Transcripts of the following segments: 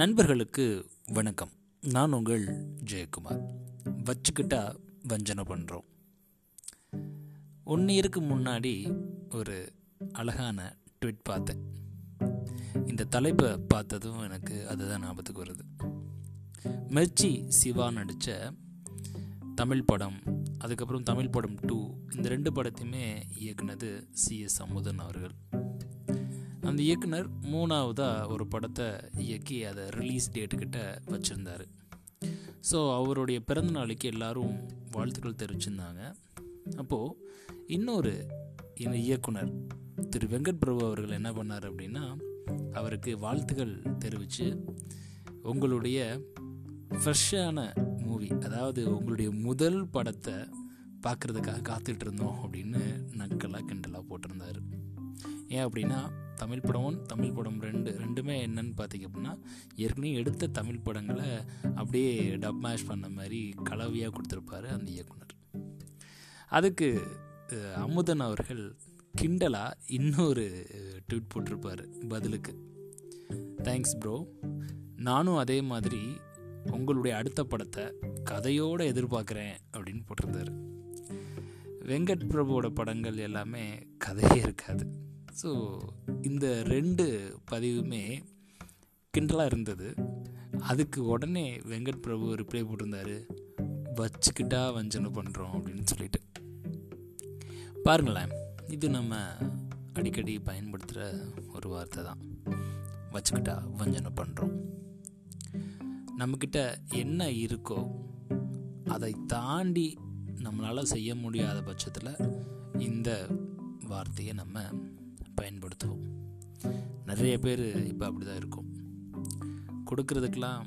நண்பர்களுக்கு வணக்கம். நான் உங்கள் ஜெயக்குமார். வச்சுக்கிட்டா வஞ்சனை பண்ணுறோம் ஒன் இயருக்கு முன்னாடி ஒரு அழகான ட்விட் பார்த்தேன். இந்த தலைப்பை பார்த்ததும் எனக்கு அதுதான் ஞாபகத்துக்கு வருது. மிர்ச்சி சிவா நடித்த தமிழ் படம் அதுக்கப்புறம் தமிழ் படம் டூ இந்த ரெண்டு படத்தையுமே இயக்குனது சி எஸ் அமுதன் அவர்கள். அந்த இயக்குனர் மூணாவதாக ஒரு படத்தை இயக்கி அதை ரிலீஸ் டேட்டுக்கிட்ட வச்சுருந்தார். ஸோ அவருடைய பிறந்த நாளைக்கு எல்லாரும் வாழ்த்துக்கள் தெரிவிச்சிருந்தாங்க. அப்போது இன்னொரு இந்த இயக்குனர் திரு வெங்கட் பிரபு அவர்கள் என்ன பண்ணார் அப்படின்னா அவருக்கு வாழ்த்துக்கள் தெரிவித்து உங்களுடைய ஃப்ரெஷ்ஷான மூவி அதாவது உங்களுடைய முதல் படத்தை பார்க்குறதுக்காக காத்துட்டு இருந்தோம் அப்படின்னு நக்கலாக கிண்டலாக போட்டிருந்தார். ஏன் அப்படின்னா தமிழ் படம் ஒன் தமிழ் படம் ரெண்டு ரெண்டுமே என்னன்னு பார்த்தீங்க அப்படின்னா ஏற்கனவே எடுத்த தமிழ் படங்களை அப்படியே டப் மேஷ் பண்ண மாதிரி கலவையாக கொடுத்துருப்பாரு அந்த இயக்குனர். அதுக்கு அமுதன் அவர்கள் கிண்டலாக இன்னொரு ட்வீட் போட்டிருப்பார் பதிலுக்கு. தேங்க்ஸ் ப்ரோ நானும் அதே மாதிரி உங்களுடைய அடுத்த படத்தை கதையோடு எதிர்பார்க்குறேன் அப்படின்னு போட்டிருந்தார். வெங்கட் பிரபுவோட படங்கள் எல்லாமே கதையே இருக்காது. ஸோ இந்த ரெண்டு பதிவுமே கிண்டலாக இருந்தது. அதுக்கு உடனே வெங்கட் பிரபு ரிப்ளை போட்டிருந்தாரு. வச்சுக்கிட்டா வஞ்சனை பண்ணுறோம் அப்படின்னு சொல்லிட்டு. பாருங்களேன் இது நம்ம அடிக்கடி பயன்படுத்துகிற ஒரு வார்த்தை தான். வச்சுக்கிட்டா வஞ்சனை பண்ணுறோம் நம்மக்கிட்ட என்ன இருக்கோ அதை தாண்டி நம்மளால் செய்ய முடியாத பட்சத்தில் இந்த வார்த்தையை நம்ம பயன்படுத்துவோம். நிறைய பேர் இப்போ அப்படி தான் இருக்கும். கொடுக்கறதுக்கெலாம்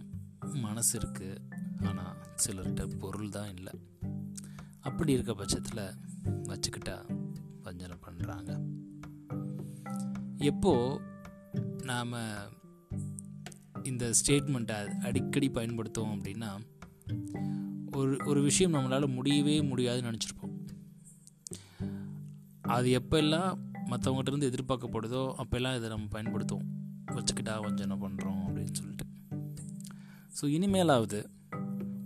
மனசு இருக்குது ஆனால் சிலர்கிட்ட பொருள் தான் இல்லை. அப்படி இருக்க பட்சத்தில் வச்சுக்கிட்டா வஞ்சனை பண்ணுறாங்க எப்போது நாம் இந்த ஸ்டேட்மெண்ட்டை அடிக்கடி பயன்படுத்துவோம் அப்படின்னா ஒரு ஒரு விஷயம் நம்மளால் முடியவே முடியாதுன்னு நினச்சிருப்போம். அது எப்போல்லாம் மற்றவங்ககிட்டருந்து எதிர்பார்க்கப்படுதோ அப்போல்லாம் இதை நம்ம பயன்படுத்துவோம். வச்சுக்கிட்டா கொஞ்சம் என்ன பண்ணுறோம் அப்படின்னு சொல்லிட்டு. ஸோ இனிமேலாவது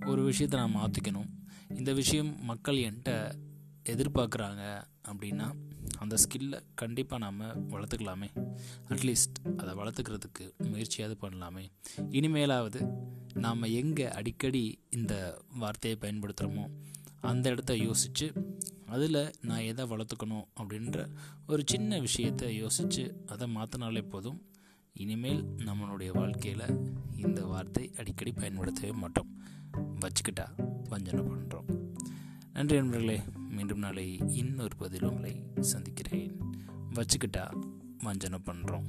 ஒரு விஷயத்தை நான் மாற்றிக்கணும் இந்த விஷயம் மக்கள் என்கிட்ட எதிர்பார்க்குறாங்க அப்படின்னா அந்த ஸ்கில்லை கண்டிப்பாக நாம் வளர்த்துக்கலாமே. அட்லீஸ்ட் அதை வளர்த்துக்கிறதுக்கு முயற்சியாவது பண்ணலாமே. இனிமேலாவது நாம் எங்கே அடிக்கடி இந்த வார்த்தையை பயன்படுத்துகிறோமோ அந்த இடத்த யோசித்து அதில் நான் எதை வளர்த்துக்கணும் அப்படின்ற ஒரு சின்ன விஷயத்தை யோசித்து அதை மாற்றினாலே போதும். இனிமேல் நம்மளுடைய வாழ்க்கையில் இந்த வார்த்தை அடிக்கடி பயன்படுத்தவே மாட்டோம். வச்சுக்கிட்டா வஞ்சனை பண்ணுறோம் நன்றி நண்பர்களே மீண்டும் நாளை இன்னொரு பதில் உங்களை சந்திக்கிறேன். வச்சுக்கிட்டா வஞ்சனை பண்ணுறோம்